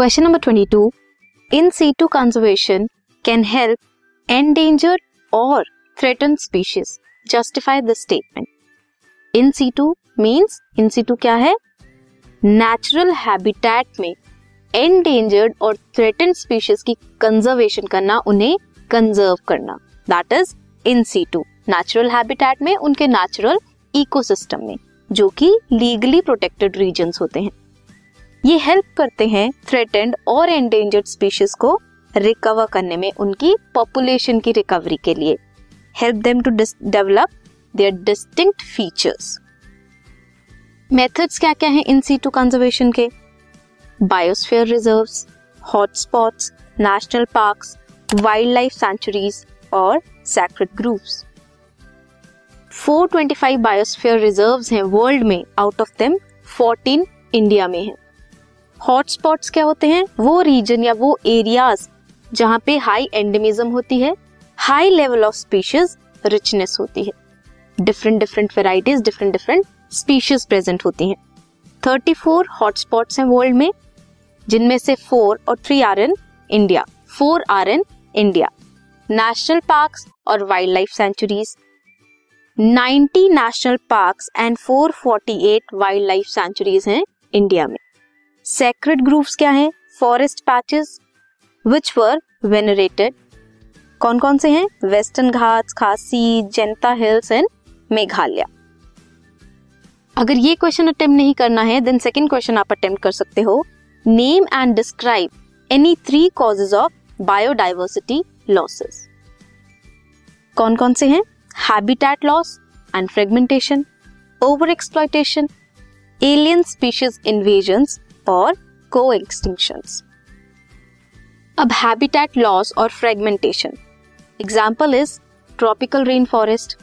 Question number twenty two in situ conservation can help endangered और threaten species justify the statement in situ means in situ क्या है? Natural habitat में endangered और threaten species की conservation करना, उन्हें conserve करना. That is in situ natural habitat में, उनके नेचुरल इकोसिस्टम में, जो कि लीगली प्रोटेक्टेड रीजन्स होते हैं. ये हेल्प करते हैं थ्रेटेंड और एंडेंजर्ड स्पीशीज को रिकवर करने में उनकी पॉपुलेशन की रिकवरी के लिए। Help them to develop their distinct features methods क्या क्या हैं इन सीटू कंजर्वेशन के? Biosphere reserves hotspots national parks wild life sanctuaries और सैक्रेड ग्रुप्स 425 बायोस्फीयर रिजर्व्स हैं वर्ल्ड में आउट ऑफ़ देम 14 इंडिया में हैं। हॉटस्पॉट्स क्या होते हैं? वो रीजन या वो एरियाज़ जहाँ पे हाई एंडेमिज्म होती है high level of species richness होती है। Different different varieties different different species present होती हैं। 34 हॉटस्पॉट्स हैं वर्ल्ड में, जिनमें से फोर और three are in India four are in India national parks और wildlife sanctuaries 90 national parks and 448 wildlife sanctuaries हैं इंडिया में। सेक्रेट ग्रुप्स क्या हैं? Forest patches which were venerated कौन कौन से हैं? वेस्टर्न घाट्स खासी जनता हिल्स एंड मेघालय अगर ये क्वेश्चन अटेम्प्ट नहीं करना है देन सेकंड क्वेश्चन आप अटेम्प्ट कर सकते हो. Name and describe any three causes of biodiversity losses कौन कौन से हैं? Habitat loss and fragmentation over exploitation alien species invasion और को एक्सटिंक्शन अब हैबिटेट लॉस और fragmentation example is tropical rain forest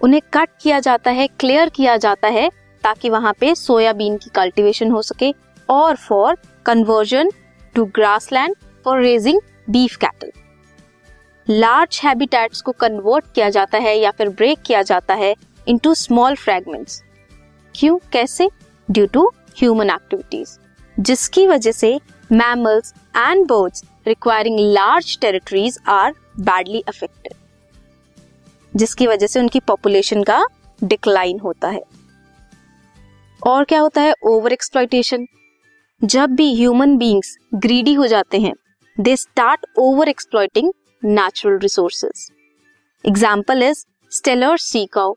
उन्हें कट किया जाता है क्लियर किया जाता है, ताकि वहाँ पे सोयाबीन की कल्टीवेशन हो सके और for conversion to grassland for raising beef cattle large habitats को कन्वर्ट किया जाता है या फिर ब्रेक किया जाता है इनटू स्मॉल फ्रैगमेंट्स क्यों? कैसे? ड्यू टू ह्यूमन एक्टिविटीज़ जिसकी वजह से mammals and birds requiring large territories are badly affected जिसकी वजह से उनकी पॉपुलेशन का डिक्लाइन होता है। और क्या होता है? ओवर एक्सप्लॉयटेशन जब भी ह्यूमन बींग्स ग्रीडी हो जाते हैं they start over exploiting natural resources example is Steller sea cow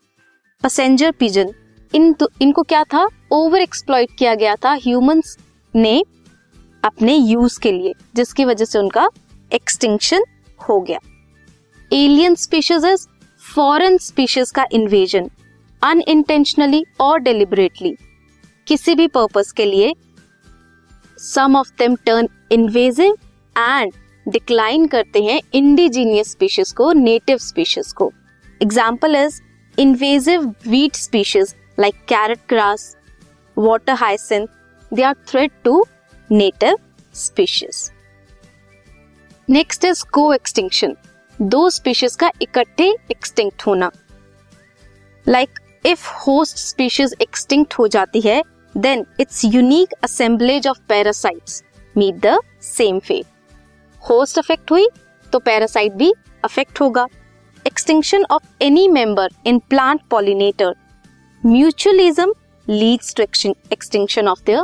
passenger pigeon इन इनको क्या था? ओवर एक्सप्लॉयट किया गया था ह्यूमंस ने अपने यूज़ के लिए, जिसकी वजह से उनका एक्सटिंक्शन हो गया। Alien species is foreign species का इन्वेजन अनइंटेंशनली और डेलिबरेटली किसी भी पर्पस के लिए। Some of them turn invasive and decline करते हैं इंडिजीनियस स्पीशीज को नेटिव स्पीशीज को। Example is invasive weed species like carrot grass water hyacinth they are threat to native species next is coextinction दो species का इकट्ठे extinct होना like if host species extinct हो जाती है then it's unique assemblage of parasites meet the same fate host affect हुई तो parasite भी अफेक्ट होगा extinction of any member in plant pollinator mutualism leads to extinction of the